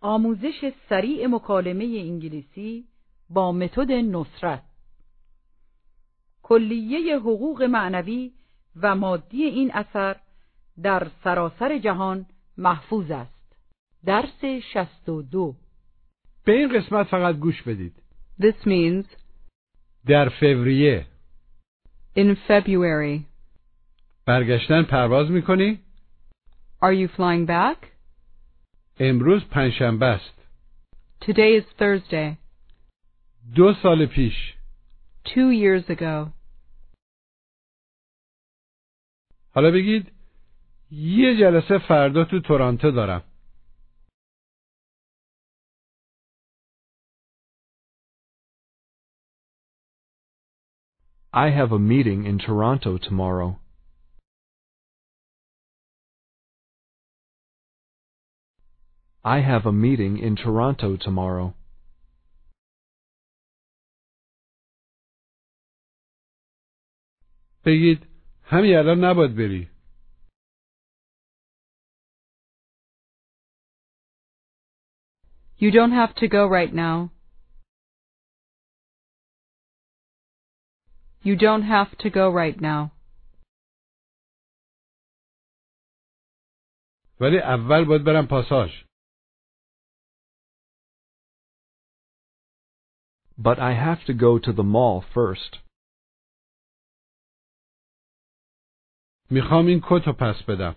آموزش سریع مکالمه انگلیسی با متد نصرت کلیه حقوق معنوی و مادی این اثر در سراسر جهان محفوظ است درس 62 به این قسمت فقط گوش بدید This means در فوریه in February. برگشتن پرواز می‌کنی؟ Are you flying back? امروز پنجشنبه است Today is Thursday. دو سال پیش Two years ago. حالا بگید یه جلسه فردا تو تورانتو دارم I have a meeting in Toronto tomorrow. I have a meeting in Toronto tomorrow. بگید همین الان نباید بری You don't have to go right now. You don't have to go right now. ولی اول باید برم پاساژ But I have to go to the mall first. میخوام این کت رو پس بدم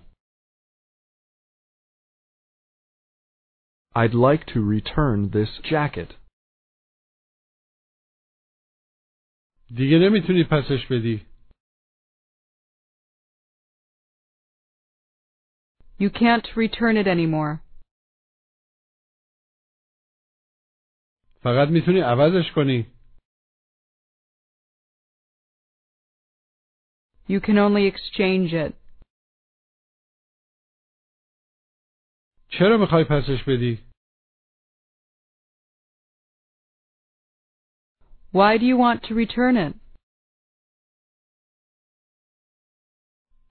I'd like to return this jacket. دیگه نمیتونی پسش بدی You can't return it anymore. فقط میتونی عوضش کنی You can only exchange it. چرا میخوای پسش بدی Why do you want to return it?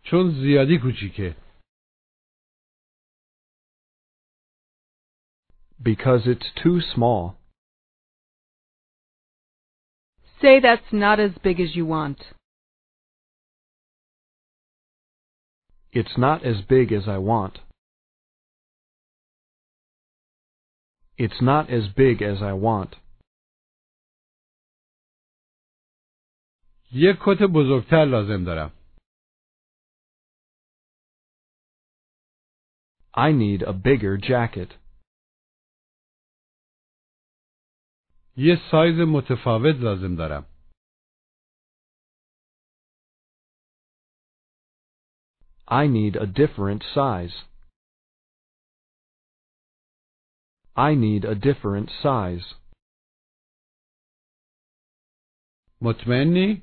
چون زیادی کوچیکه Because it's too small. Say that's not as big as you want. It's not as big as I want. It's not as big as I want. یه کت بزرگتر لازم دارم I need a bigger jacket. یه سایز متفاوت لازم دارم I need a different size. I need a different size. مطمئنی؟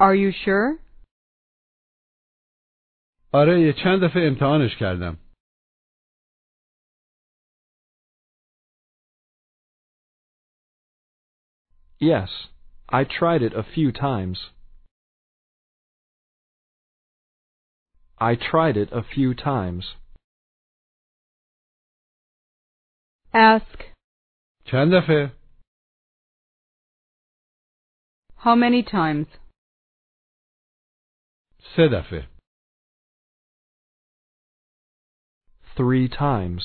Are you sure? آره یه چند دفعه امتحانش کردم Yes, I tried it a few times. I tried it a few times. Ask. چند دفعه؟ How many times? سه دفعه Three times.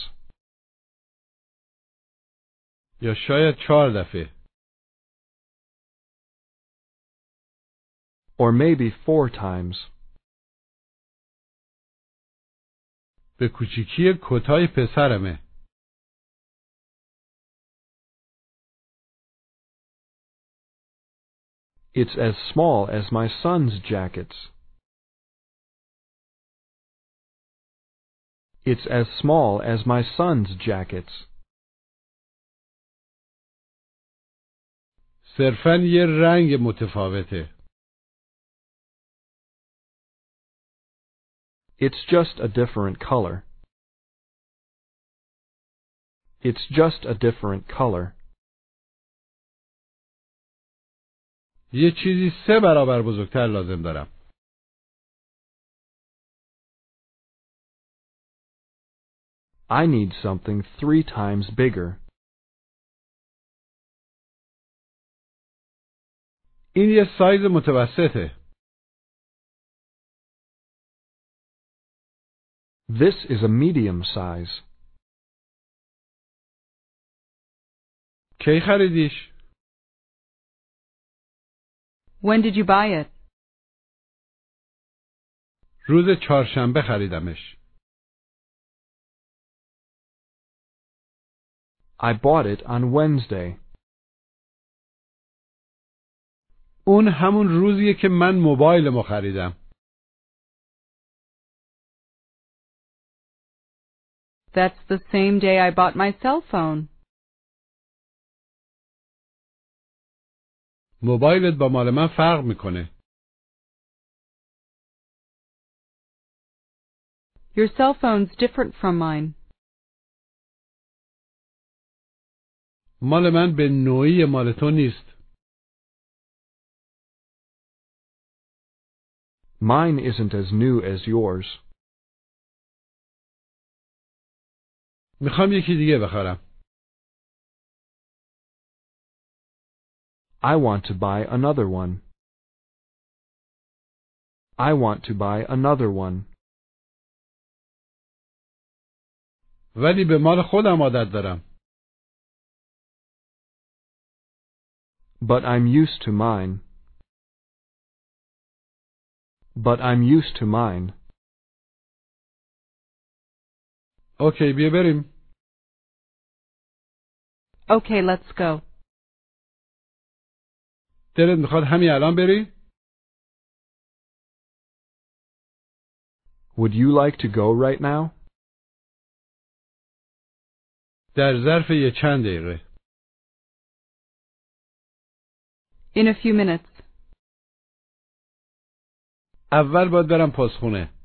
یا شاید چهار دفعه Or maybe four times. به کوچیکی کتای پسرمه It's as small as my son's jackets. It's as small as my son's jackets. صرفا یه رنگ متفاوته It's just a different color. It's just a different color. یه چیزی سه برابر بزرگتر لازم دارم I need something three times bigger. این یه سایز متوسطه. This is a medium size. کی خریدیش؟ When did you buy it? روز چهارشنبه خریدمش. I bought it on Wednesday. اون همون روزیه که من موبایلمو خریدم. That's the same day I bought my cell phone. موبایلت با مال من فرق میکنه. Your cell phone's different from mine. مال من به نوعی مال تو نیست. Mine isn't as new as yours. میخوام یکی دیگه بخرم. I want to buy another one. I want to buy another one. ولی به مال خودم عادت دارم. But I'm used to mine. But I'm used to mine. اوکی بیا بریم. Okay, let's go. دلت می‌خواد همین الان بری؟ Would you like to go right now? در ظرف یه چند دقیقه. In a few minutes. اول باید برم پاسخونه.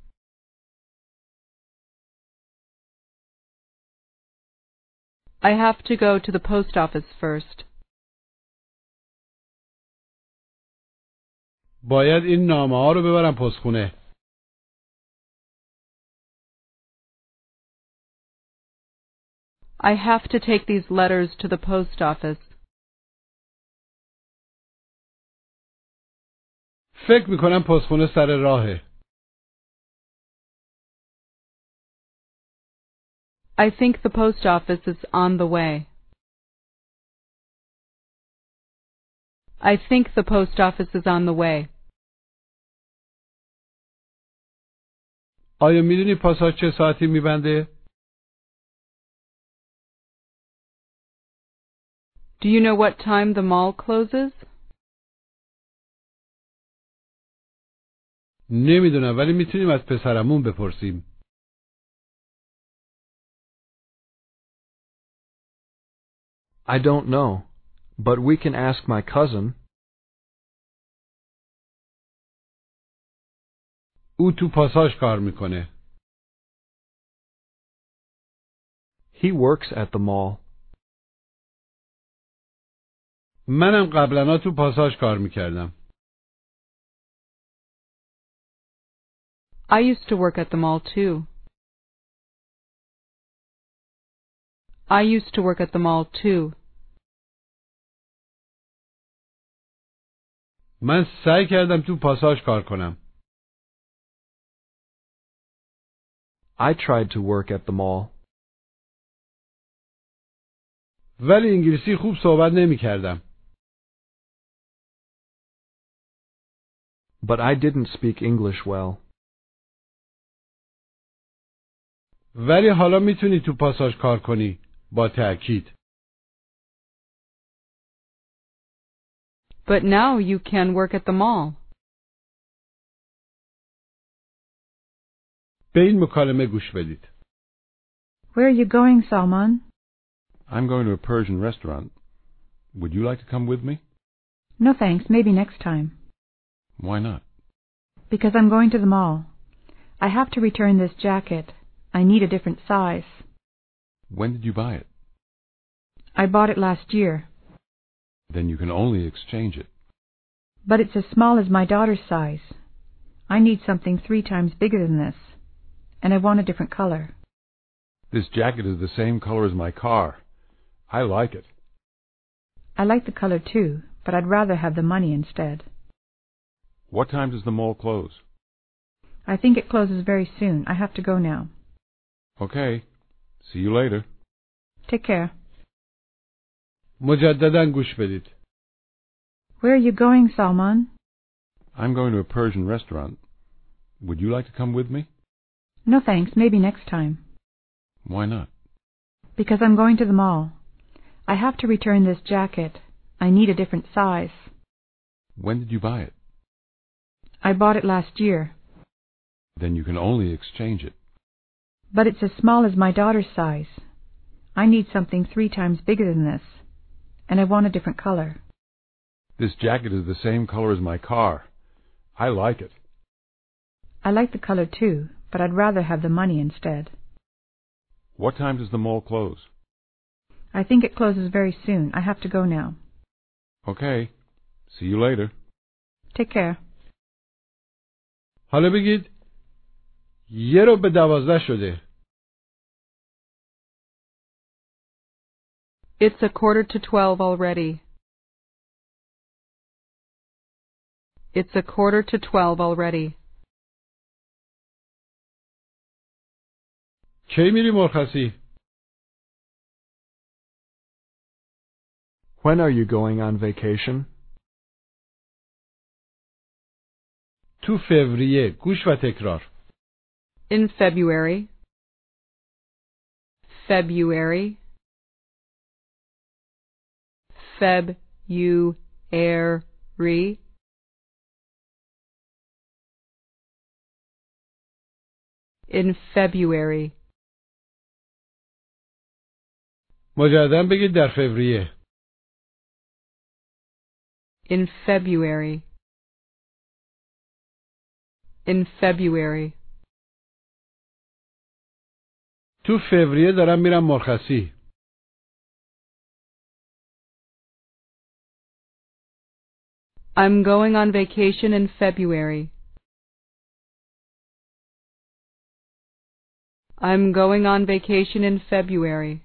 I have to go to the post office first. باید این نامه ها رو ببرم پاسخونه. I have to take these letters to the post office. فکر میکنم پاسخونه سر راهه. I think the post office is on the way. I think the post office is on the way. آیا میدونی پاساژ چه ساعتی میبنده؟ Do you know what time the mall closes? نمیدونم ولی میتونیم از پسرمون بپرسیم. I don't know, but we can ask my cousin. او تو پاساژ کار میکنه. He works at the mall. منم قبلا تو پاساژ کار میکردم. I used to work at the mall too. I used to work at the mall too. من سعی کردم تو پاساژ کار کنم. I tried to work at the mall. ولی انگلیسی خوب صحبت نمی کردم. But I didn't speak English well. ولی حالا میتونی تو پاساژ کار کنی با تأکید. But now you can work at the mall. به این مکالمه گوش بدید. Where are you going, Salman? I'm going to a Persian restaurant. Would you like to come with me? No thanks, maybe next time. Why not? Because I'm going to the mall. I have to return this jacket. I need a different size. When did you buy it? I bought it last year, Then you can only exchange it. but it's as small as my daughter's size. I need something three times bigger than this, and I want a different color. This jacket is the same color as my car. I like it. I like the color too, but I'd rather have the money instead. What time does the mall close? I think it closes very soon. I have to go now. Okay. See you later. Take care. مجددا گوش بدید. Where are you going, Salman? I'm going to a Persian restaurant. Would you like to come with me? No thanks, maybe next time. Why not? Because I'm going to the mall. I have to return this jacket. I need a different size. When did you buy it? I bought it last year, Then you can only exchange it. but it's as small as my daughter's size. I need something three times bigger than this, and I want a different color. This jacket is the same color as my car. I like it. I like the color too, but I'd rather have the money instead. What time does the mall close? I think it closes very soon. I have to go now. Okay. See you later. Take care. حالا بگید یه رو به دوازده شده. It's a quarter to twelve already. It's a quarter to twelve already. کی میری مرخصی؟ When are you going on vacation? تو فوریه گوش و تکرار. In February. February. Feb you air re. In February. مجددا بگید در فوریه. In February. In February. تو فوریه دارم میرم مرخصی. I'm going on vacation in February. I'm going on vacation in February.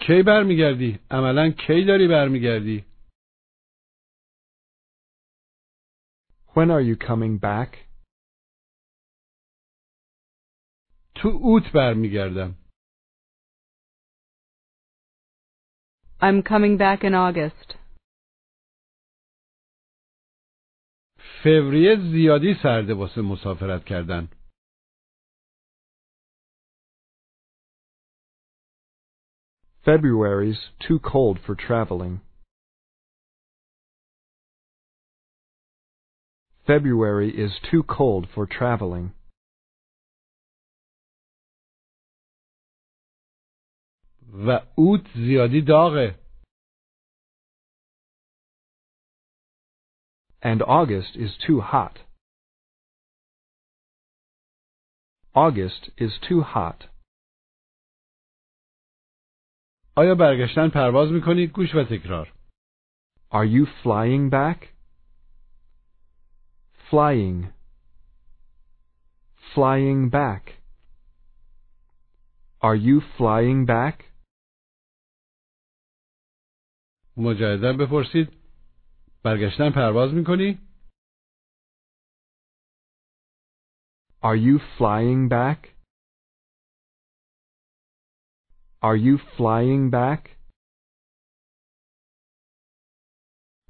کی برمیگردی؟ عملا کی داری برمیگردی؟ When are you coming back? تو اوت برمیگردم. I'm coming back in August. فوریه زیادی سرده واسه مسافرت کردن. February's too cold for traveling. February is too cold for traveling. و اوت زیادی داغه. And August is too hot. August is too hot. آیا برگشتن پرواز میکنید؟ گوش و تکرار. Are you flying back? Flying. Flying back. Are you flying back? مجددا بپرسید. برگشتن پرواز میکنی؟ Are you flying back? Are you flying back?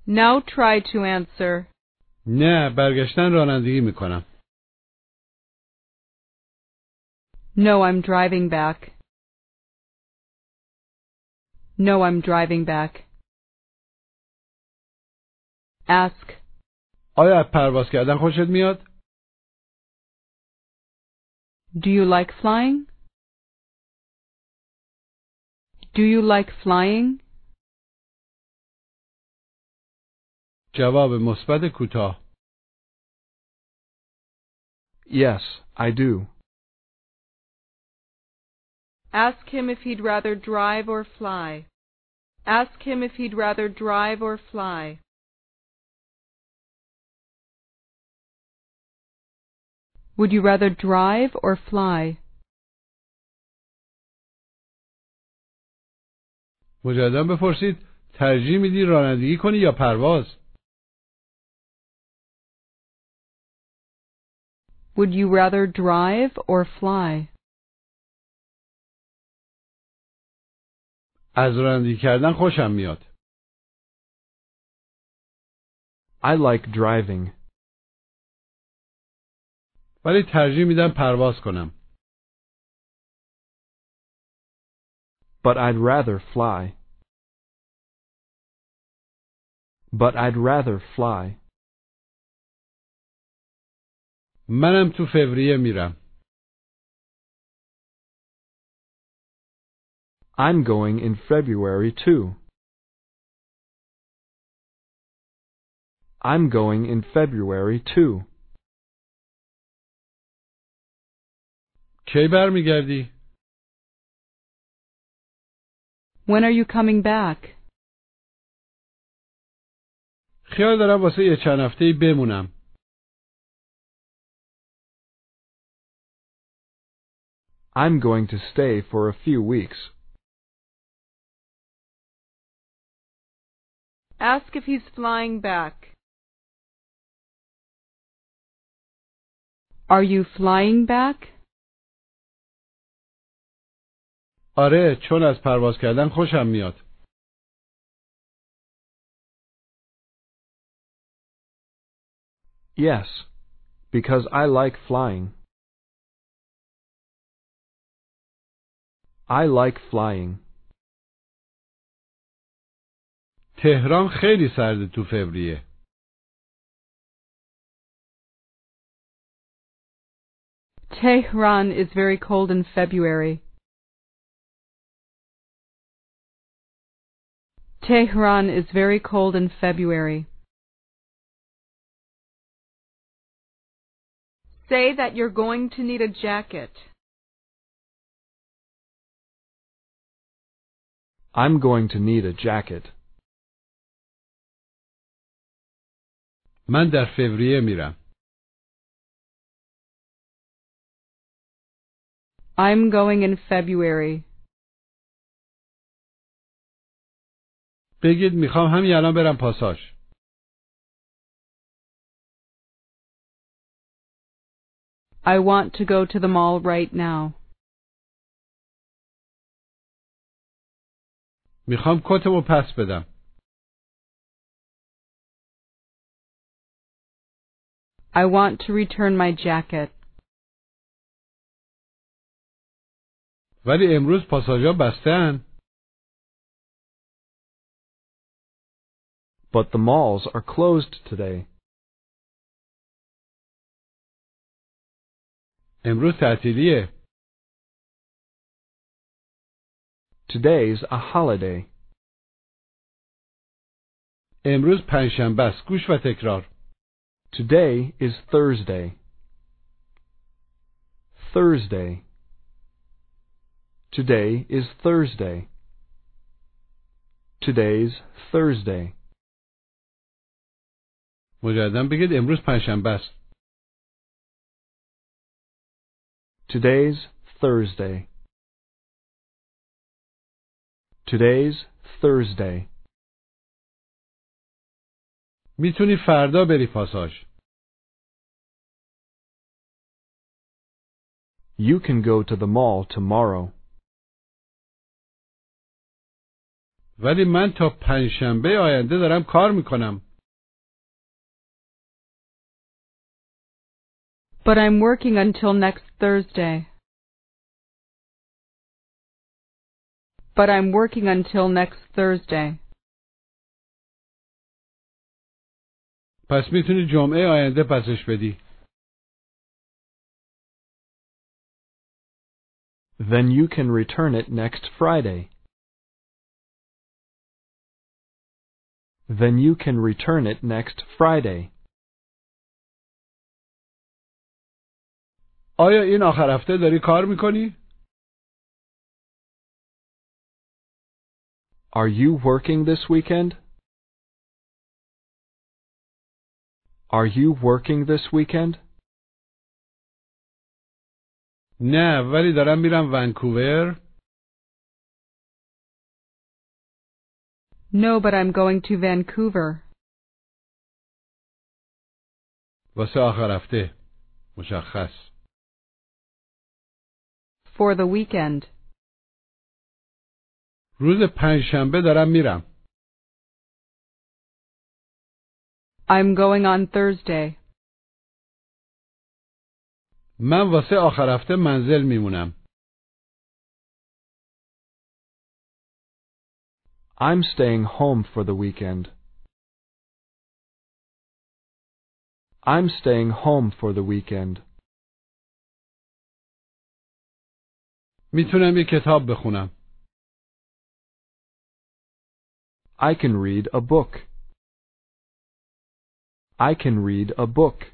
Now try to answer. نه برگشتن رانندگی میکنم. No, I'm driving back. No, I'm driving back. Ask. آیا از پرواز کردن خوشت میاد؟ Do you like flying? Do you like flying? جواب مثبت کوتاه. Yes, I do. Ask him if he'd rather drive or fly. Ask him if he'd rather drive or fly. Would you rather drive or fly? مجددا بپرسید ترجیح میدی رانندگی کنی یا پرواز Would you rather drive or fly? از رانندگی کردن خوشم میاد I like driving, ولی ترجیح میدم پرواز کنم but I'd rather fly. But I'd rather fly. منم تو فوریه میرم I'm going in February too. I'm going in February too. کی برمیگردی When are you coming back? خیال دارم واسه یه چند هفته بمونم I'm going to stay for a few weeks. Ask if he's flying back. Are you flying back? آره چون از پرواز کردن خوشم میاد Yes, because I like flying. I like flying. تهران خیلی سرده تو فوریه Tehran is very cold in February. Tehran is very cold in February. Say that you're going to need a jacket. I'm going to need a jacket. من در فوریه میرم I'm going in February. بگید می‌خوام همین الان برم پاساژ I want to go to the mall right now. می‌خوام کتمو پس بدم I want to return my jacket. ولی امروز پاساژا بستن But the malls are closed today. امروز تعطیلیه Today's a holiday. امروز پنجشنبه است گوش و تکرار Today is Thursday. Thursday. Today is Thursday. Today's Thursday. مجددا بگید امروز پنجشنبه است Today's Thursday. Today's Thursday. می‌تونی فردا بری پاساژ You can go to the mall tomorrow. ولی من تا پنجشنبه آینده دارم کار می‌کنم But I'm working until next Thursday. But I'm working until next Thursday. پس میتونی جمعه آینده پسش بدی Then you can return it next Friday. Then you can return it next Friday. آیا این آخر هفته داری کار میکنی؟ Are you working this weekend? Are you working this weekend? نه ولی دارم میرم ونکوور No, but I'm going to Vancouver. واسه آخر هفته مشخص For the weekend. روز پنجشنبه دارم میرم I'm going on Thursday. من واسه آخر هفته منزل میمونم I'm staying home for the weekend. I'm staying home for the weekend. میتونم یه کتاب بخونم I can read a book. I can read a book.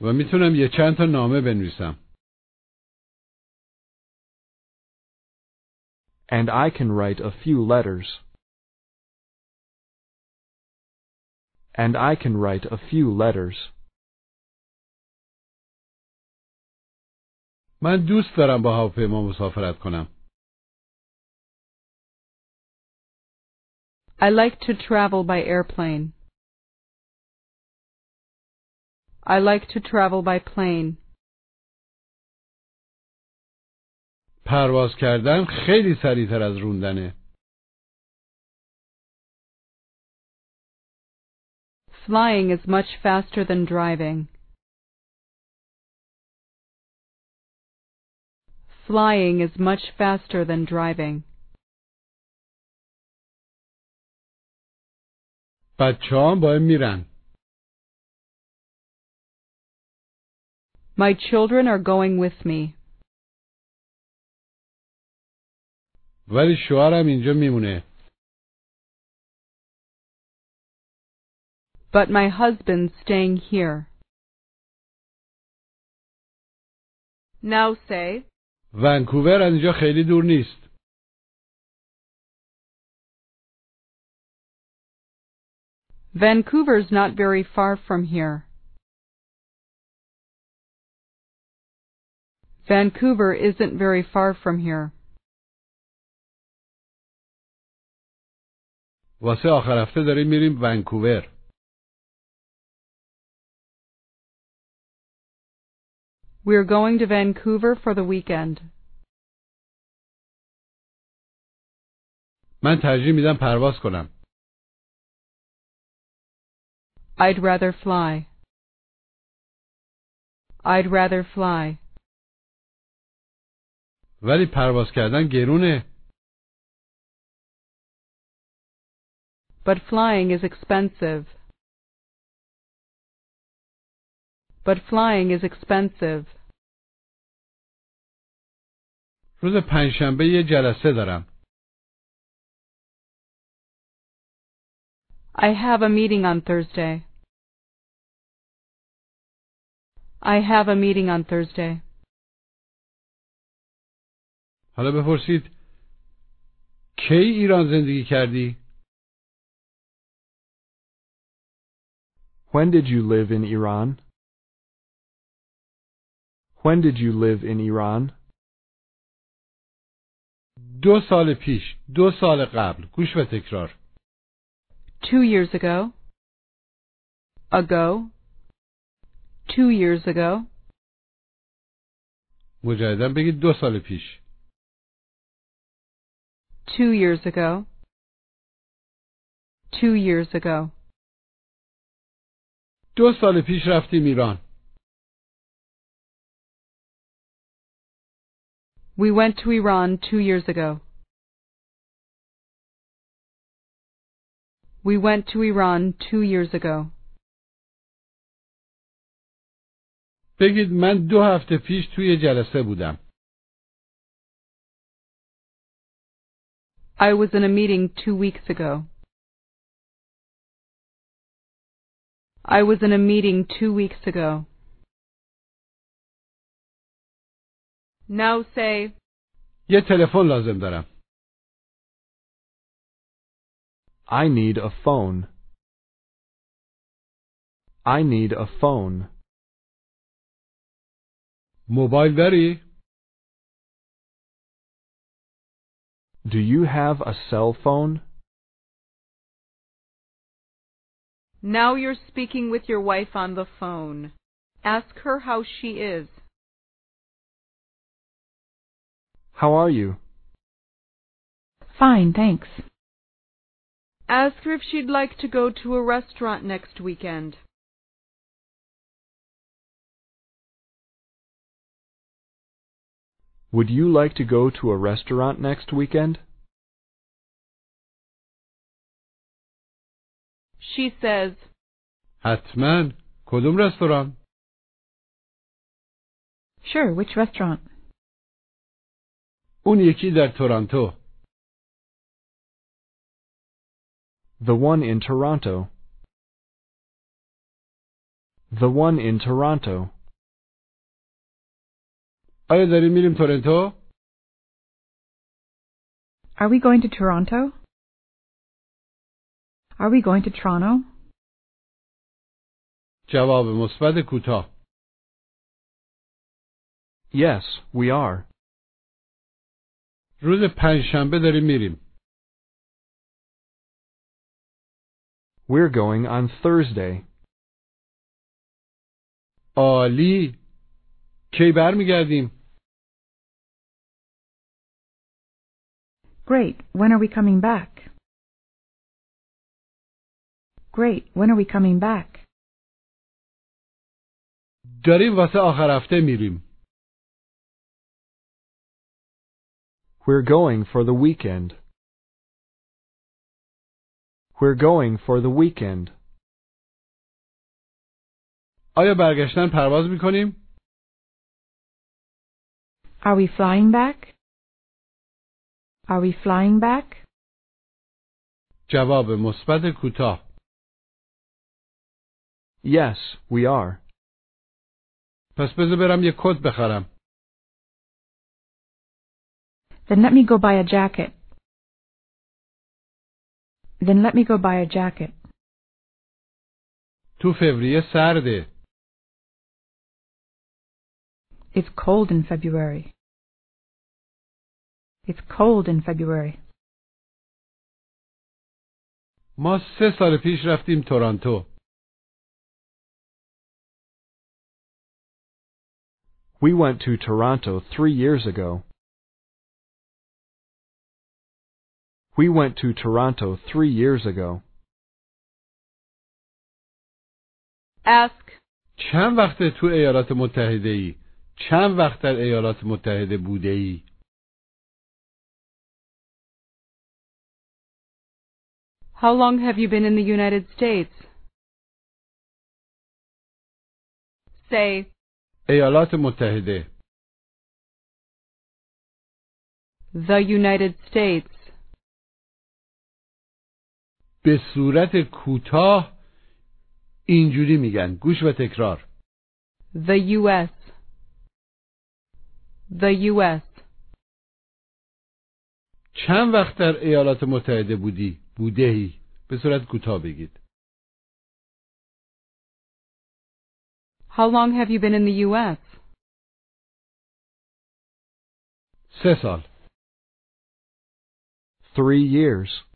و میتونم یه چند تا نامه بنویسم And I can write a few letters. And I can write a few letters. من دوست دارم با هواپیما مسافرت کنم I like to travel by airplane. I like to travel by plane. پرواز کردن خیلی سریعتر از روندنه Flying is much faster than driving. Flying is much faster than driving. بچه هم با هم میرن My children are going with me, ولی شوهرم اینجا میمونه but my husband's staying here. Now say, ونکوور از اینجا خیلی دور نیست Vancouver's not very far from here. Vancouver isn't very far from here. واسه آخر هفته داریم میریم ونکوور We're going to Vancouver for the weekend. من ترجیح میدم پرواز کنم I'd rather fly. I'd rather fly. ولی پرواز کردن گرونه But flying is expensive. But flying is expensive. روز پنجشنبه یه جلسه دارم I have a meeting on Thursday. I have a meeting on Thursday. حالا بپرسید کی ایران زندگی کردی؟ When did you live in Iran? When did you live in Iran? دو سال پیش دو سال قبل گوش و تکرار Two years ago. Ago. Two years ago. مجددا بگید دو سال پیش Two years ago. Two years ago. دو سال پیش رفتیم ایران We went to Iran two years ago. We went to Iran two years ago. بگید من دو هفته پیش توی جلسه بودم I was in a meeting two weeks ago. I was in a meeting two weeks ago. Now say, یه تلفن لازم دارم I need a phone. I need a phone. موبایل داری؟ Do you have a cell phone? Now you're speaking with your wife on the phone. Ask her how she is. How are you? Fine, thanks. Ask her if she'd like to go to a restaurant next weekend. Would you like to go to a restaurant next weekend? She says, حتما کدوم رستوران؟ Sure, which restaurant? اون یکی در تورنتو The one in Toronto. The one in Toronto. آیا داریم میریم تورنتو؟ Are we going to Toronto? Are we going to Toronto? جواب مثبت کوتاه Yes, we are. روز پنجشنبه داریم میریم We're going on Thursday. عالی کی برمیگردیم Great, when are we coming back? Great, when are we coming back? داریم واسه آخر هفته میریم We're going for the weekend. We're going for the weekend. آیا برگشتن پرواز میکنیم؟ Are we flying back? Are we flying back? جواب مثبت کوتاه Yes, we are. پس بذار برم یه کت بخرم Then let me go buy a jacket. Then let me go buy a jacket. تو فوریه سرده It's cold in February. It's cold in February. ما سه سال پیش رفتیم تورنتو We went to Toronto three years ago. We went to Toronto three years ago. Ask, چند وقته تو ایالات متحده ای؟ چند وقت در ایالات متحده بوده ای؟ how long have you been in the United States? Say, ایالات متحده the United States. به صورت کوتاه اینجوری میگن گوش و تکرار The U.S. The U.S. چند وقت در ایالات متحده بودی؟ بودهی به صورت کوتاه بگید How long have you been in the U.S.? سه سال Three years.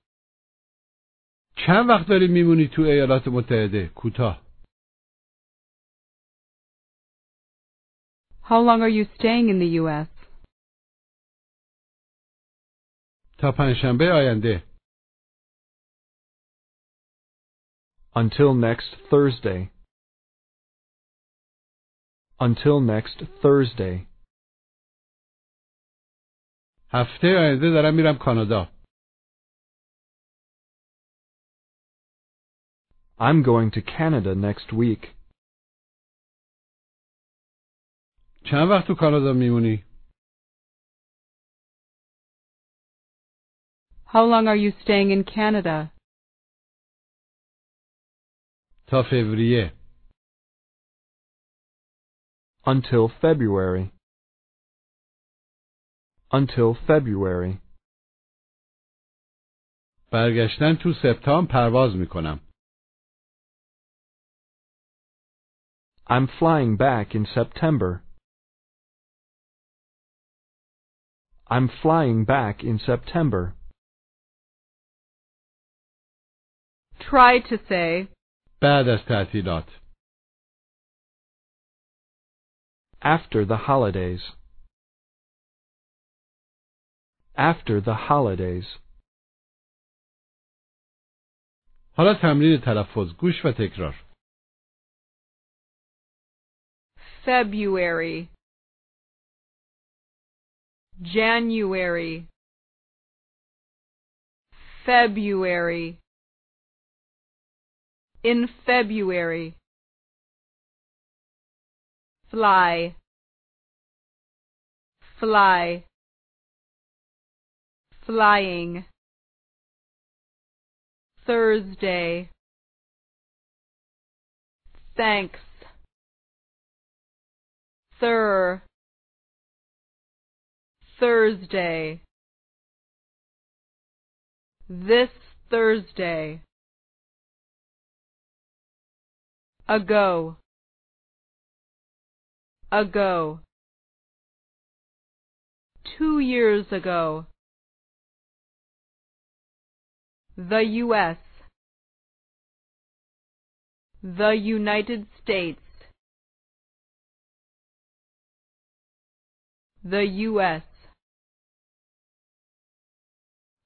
چند وقت داری میمونی تو ایالات متحده؟ کوتاه How long are you staying in the U.S.? تا پنجشنبه آینده Until next Thursday. Until next Thursday. هفته آینده دارم میرم کانادا I'm going to Canada next week. چند وقت تو کانادا میمونی؟ How long are you staying in Canada? تا فوریه Until February. Until February. برگشتن تو سپتامبر پرواز میکنم I'm flying back in September. I'm flying back in September. Try to say, بعد از تعطیلات After the holidays. After the holidays. حالا تمرین تلفظ گوش و تکرار February, January, February. In February. Fly, fly, flying. Thursday. Thanks. Thur. Thursday. This Thursday. Ago. Ago. Two years ago. The U.S. The United States. The U.S.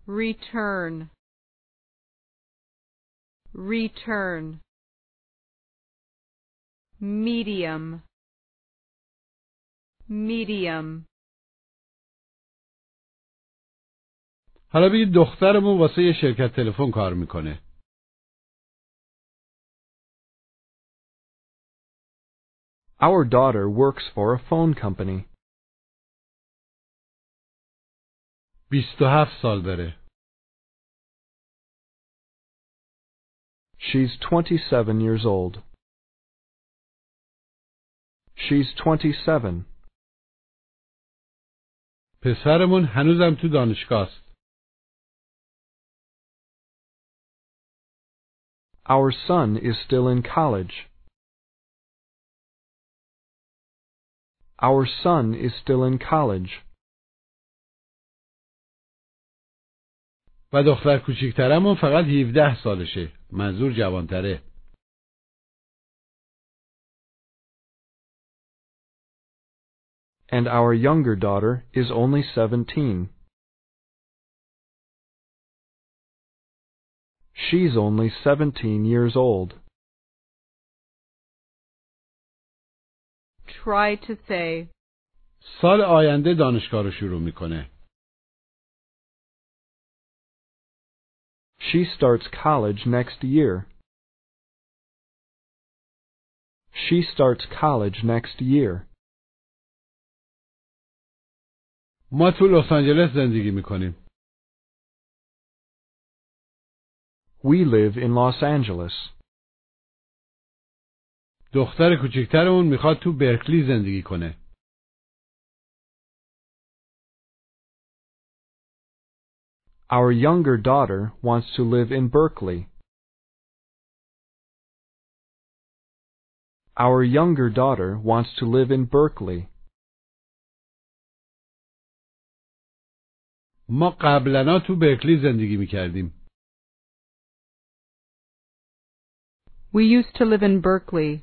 Return. Return. Medium. Medium. حالا بگید دخترمون واسه یه شرکت تلفن کار میکنه Our daughter works for a phone company. 27 سال داره She's 27 years old. She's 27. پسرمون هنوزم تو دانشگاه است Our son is still in college. Our son is still in college. و دختر کوچیکترمون فقط 17 سالشه منظور جوانتره And our younger daughter is only 17. She's only 17 years old. Try to say, سال آینده دانشگاه رو شروع می‌کنه She starts college next year. She starts college next year. ما تو لس آنجلس زندگی میکنیم We live in Los Angeles. دختر کوچیکترمون میخواد تو برکلی زندگی کنه Our younger daughter wants to live in Berkeley. Our younger daughter wants to live in Berkeley. ما قبلنا تو برکلی زندگی میکردیم We used to live in Berkeley.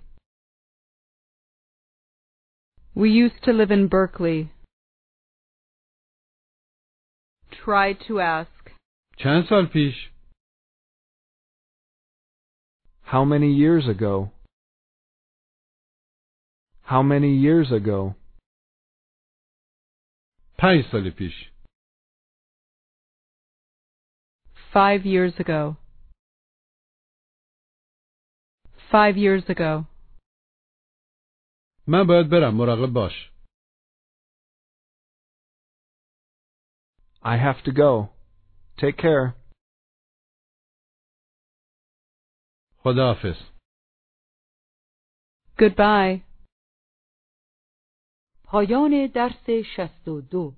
We used to live in Berkeley. Try to ask. چند سال پیش How many years ago? How many years ago? پنج سال پیش Five years ago. Five years ago. من باید برم مراقب باش I have to go. Take care. خداحافظ Goodbye. پایان درس 62